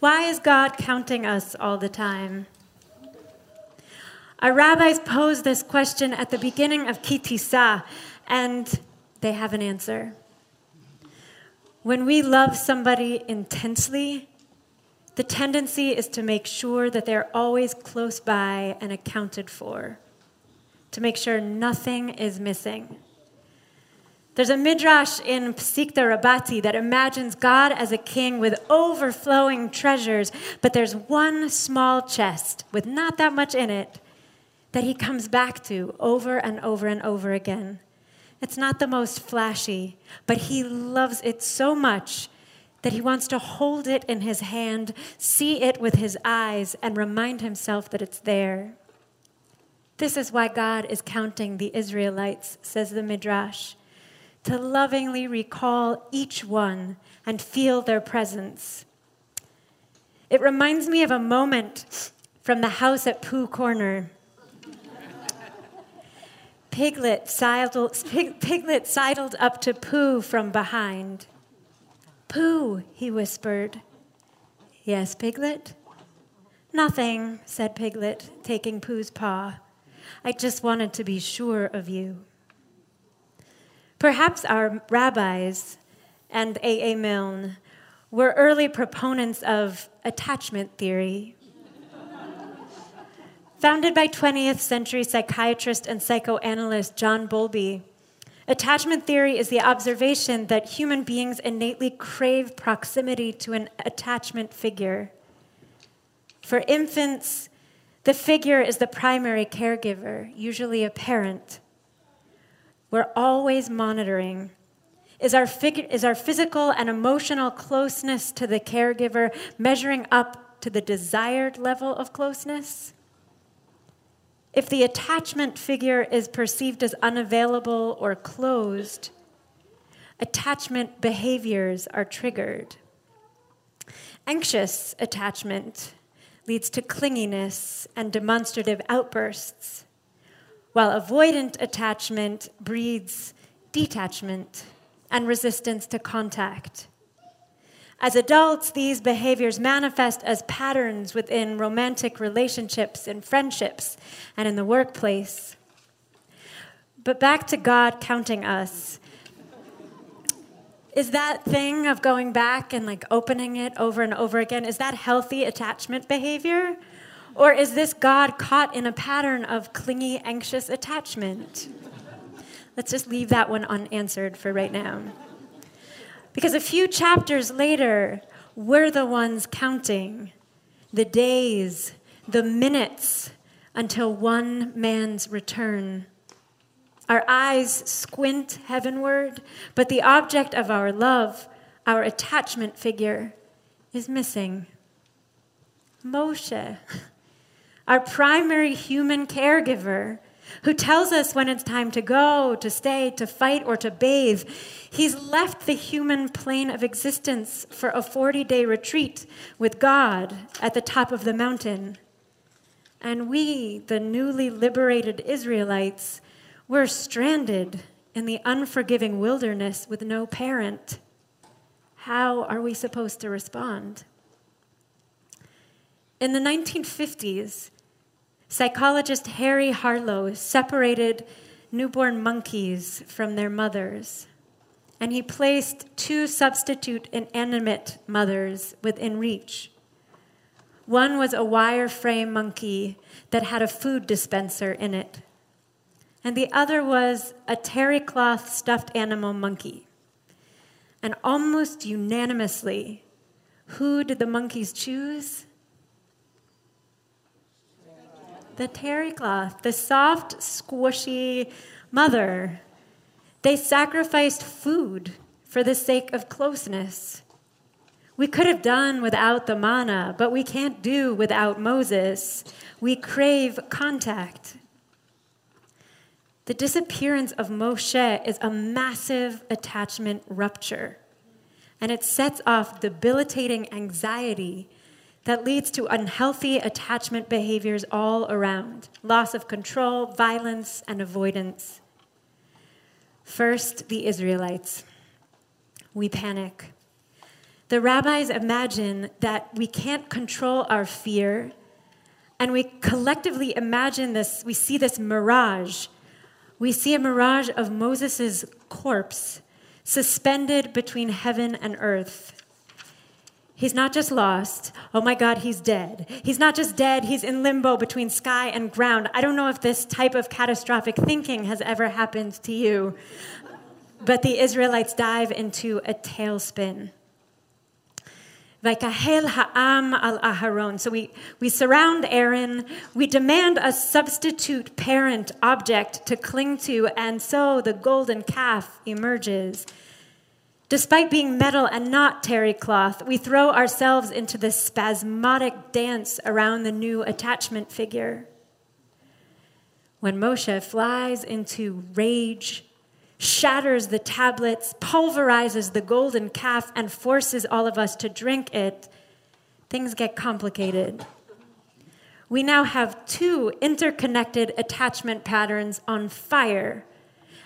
Why is God counting us all the time? Our rabbis pose this question at the beginning of Ki Tisa, and they have an answer. When we love somebody intensely, the tendency is to make sure that they're always close by and accounted for, to make sure nothing is missing. There's a midrash in Pesikta Rabbati that imagines God as a king with overflowing treasures, but there's one small chest with not that much in it that he comes back to over and over and over again. It's not the most flashy, but he loves it so much that he wants to hold it in his hand, see it with his eyes, and remind himself that it's there. This is why God is counting the Israelites, says the Midrash to lovingly recall each one and feel their presence. It reminds me of a moment from the house at Pooh Corner. Piglet sidled, Piglet sidled up to Pooh from behind. Pooh, he whispered. Yes, Piglet? Nothing, said Piglet, taking Pooh's paw. I just wanted to be sure of you. Perhaps our rabbis and A.A. Milne were early proponents of attachment theory. Founded by 20th century psychiatrist and psychoanalyst John Bowlby, attachment theory is the observation that human beings innately crave proximity to an attachment figure. For infants, the figure is the primary caregiver, usually a parent. We're always monitoring. Is our, fig- is our physical and emotional closeness to the caregiver measuring up to the desired level of closeness? If the attachment figure is perceived as unavailable or closed, attachment behaviors are triggered. Anxious attachment leads to clinginess and demonstrative outbursts while avoidant attachment breeds detachment and resistance to contact. As adults, these behaviors manifest as patterns within romantic relationships and friendships and in the workplace. But back to God counting us. Is that thing of going back and like opening it over and over again, is that healthy attachment behavior? Or is this God caught in a pattern of clingy, anxious attachment? Let's just leave that one unanswered for right now. Because a few chapters later, we're the ones counting the days, the minutes until one man's return. Our eyes squint heavenward, but the object of our love, our attachment figure, is missing. Moshe our primary human caregiver, who tells us when it's time to go, to stay, to fight, or to bathe. He's left the human plane of existence for a 40 day retreat with God at the top of the mountain. And we, the newly liberated Israelites, were stranded in the unforgiving wilderness with no parent. How are we supposed to respond? In the 1950s, Psychologist Harry Harlow separated newborn monkeys from their mothers, and he placed two substitute inanimate mothers within reach. One was a wire frame monkey that had a food dispenser in it, and the other was a terry cloth stuffed animal monkey. And almost unanimously, who did the monkeys choose? The terry cloth, the soft, squishy mother. They sacrificed food for the sake of closeness. We could have done without the manna, but we can't do without Moses. We crave contact. The disappearance of Moshe is a massive attachment rupture, and it sets off debilitating anxiety that leads to unhealthy attachment behaviors all around loss of control, violence, and avoidance. First, the Israelites. We panic. The rabbis imagine that we can't control our fear, and we collectively imagine this, we see this mirage. We see a mirage of Moses' corpse suspended between heaven and earth. He's not just lost. Oh my God, he's dead. He's not just dead, he's in limbo between sky and ground. I don't know if this type of catastrophic thinking has ever happened to you, but the Israelites dive into a tailspin. Vaikahel ha'am al Aharon. So we, we surround Aaron, we demand a substitute parent object to cling to, and so the golden calf emerges. Despite being metal and not terry cloth, we throw ourselves into this spasmodic dance around the new attachment figure. When Moshe flies into rage, shatters the tablets, pulverizes the golden calf, and forces all of us to drink it, things get complicated. We now have two interconnected attachment patterns on fire,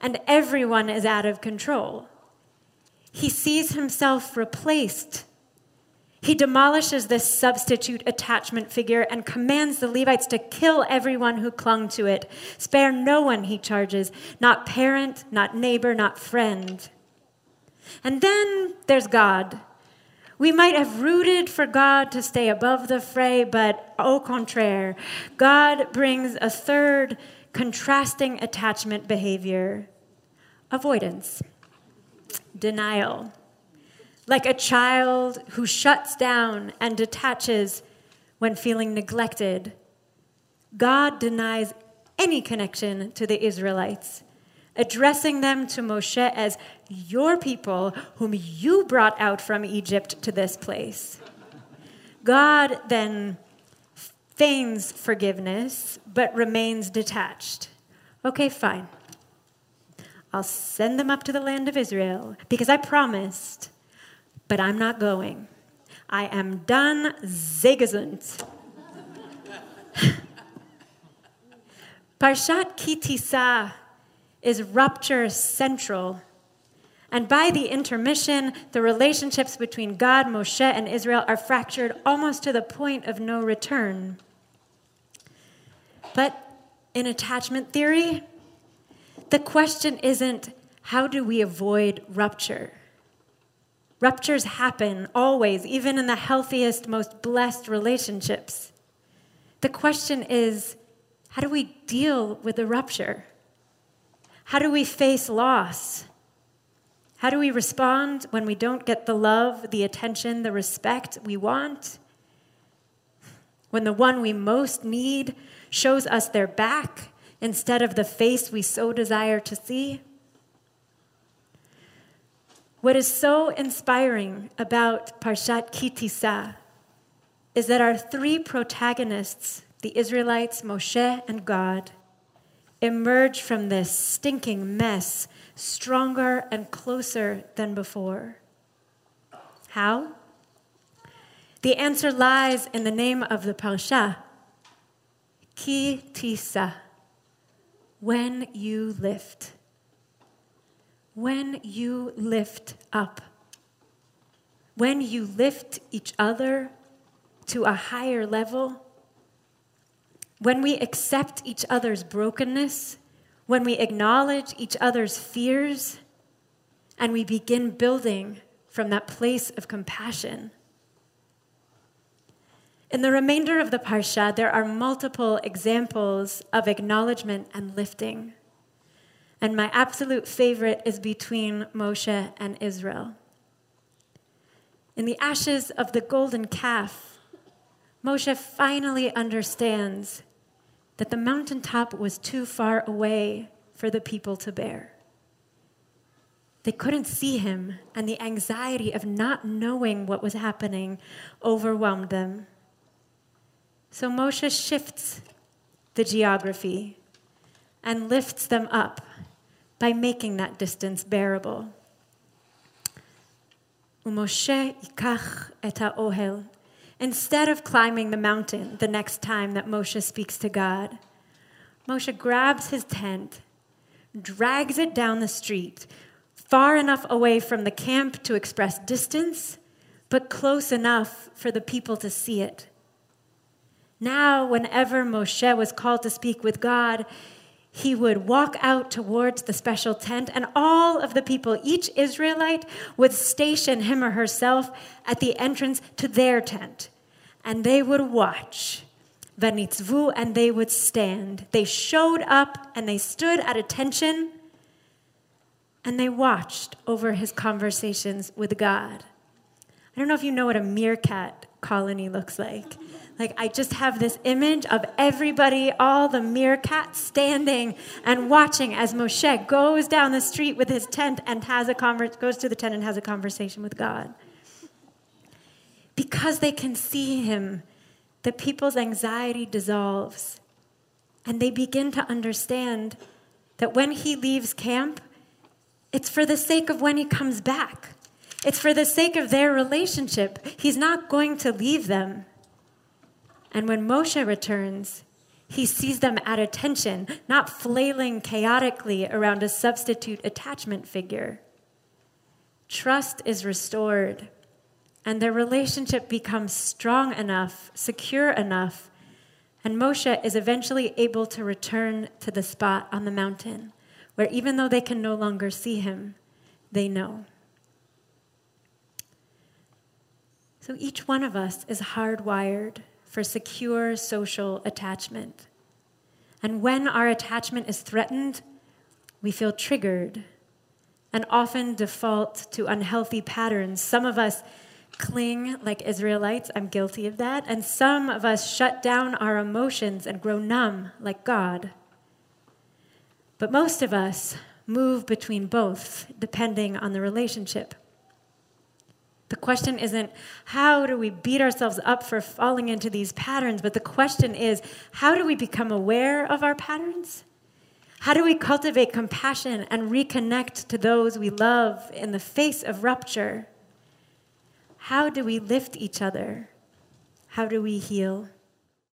and everyone is out of control. He sees himself replaced. He demolishes this substitute attachment figure and commands the Levites to kill everyone who clung to it. Spare no one, he charges, not parent, not neighbor, not friend. And then there's God. We might have rooted for God to stay above the fray, but au contraire, God brings a third contrasting attachment behavior avoidance denial. Like a child who shuts down and detaches when feeling neglected, God denies any connection to the Israelites, addressing them to Moshe as your people whom you brought out from Egypt to this place. God then feigns forgiveness but remains detached. Okay, fine. I'll send them up to the land of Israel because I promised, but I'm not going. I am done Zegesund. Parshat Ki Tisa is rupture central. And by the intermission, the relationships between God, Moshe, and Israel are fractured almost to the point of no return. But in attachment theory, the question isn't how do we avoid rupture? Ruptures happen always, even in the healthiest, most blessed relationships. The question is how do we deal with the rupture? How do we face loss? How do we respond when we don't get the love, the attention, the respect we want? When the one we most need shows us their back instead of the face we so desire to see? What is so inspiring about Parshat Ki Tisa is that our three protagonists, the Israelites, Moshe, and God, emerge from this stinking mess stronger and closer than before. How? The answer lies in the name of the Parsha, Ki Tisa when you lift. When you lift up. When you lift each other to a higher level. When we accept each other's brokenness. When we acknowledge each other's fears. And we begin building from that place of compassion. In the remainder of the Parsha, there are multiple examples of acknowledgement and lifting. And my absolute favorite is between Moshe and Israel. In the ashes of the golden calf, Moshe finally understands that the mountaintop was too far away for the people to bear. They couldn't see him, and the anxiety of not knowing what was happening overwhelmed them. So Moshe shifts the geography and lifts them up by making that distance bearable. Umoshe ikach et ohel. Instead of climbing the mountain the next time that Moshe speaks to God, Moshe grabs his tent, drags it down the street, far enough away from the camp to express distance, but close enough for the people to see it. Now, whenever Moshe was called to speak with God, he would walk out towards the special tent, and all of the people, each Israelite, would station him or herself at the entrance to their tent. And they would watch. Vanitzvu, and they would stand. They showed up and they stood at attention and they watched over his conversations with God. I don't know if you know what a meerkat colony looks like. Like, I just have this image of everybody, all the meerkats standing and watching as Moshe goes down the street with his tent and has a conver- goes to the tent and has a conversation with God. Because they can see him, the people's anxiety dissolves. And they begin to understand that when he leaves camp, it's for the sake of when he comes back. It's for the sake of their relationship. He's not going to leave them. And when Moshe returns, he sees them at attention, not flailing chaotically around a substitute attachment figure. Trust is restored, and their relationship becomes strong enough, secure enough, and Moshe is eventually able to return to the spot on the mountain where even though they can no longer see him, they know. So each one of us is hardwired for secure social attachment. And when our attachment is threatened, we feel triggered and often default to unhealthy patterns. Some of us cling like Israelites, I'm guilty of that, and some of us shut down our emotions and grow numb like God. But most of us move between both, depending on the relationship. The question isn't how do we beat ourselves up for falling into these patterns, but the question is how do we become aware of our patterns? How do we cultivate compassion and reconnect to those we love in the face of rupture? How do we lift each other? How do we heal?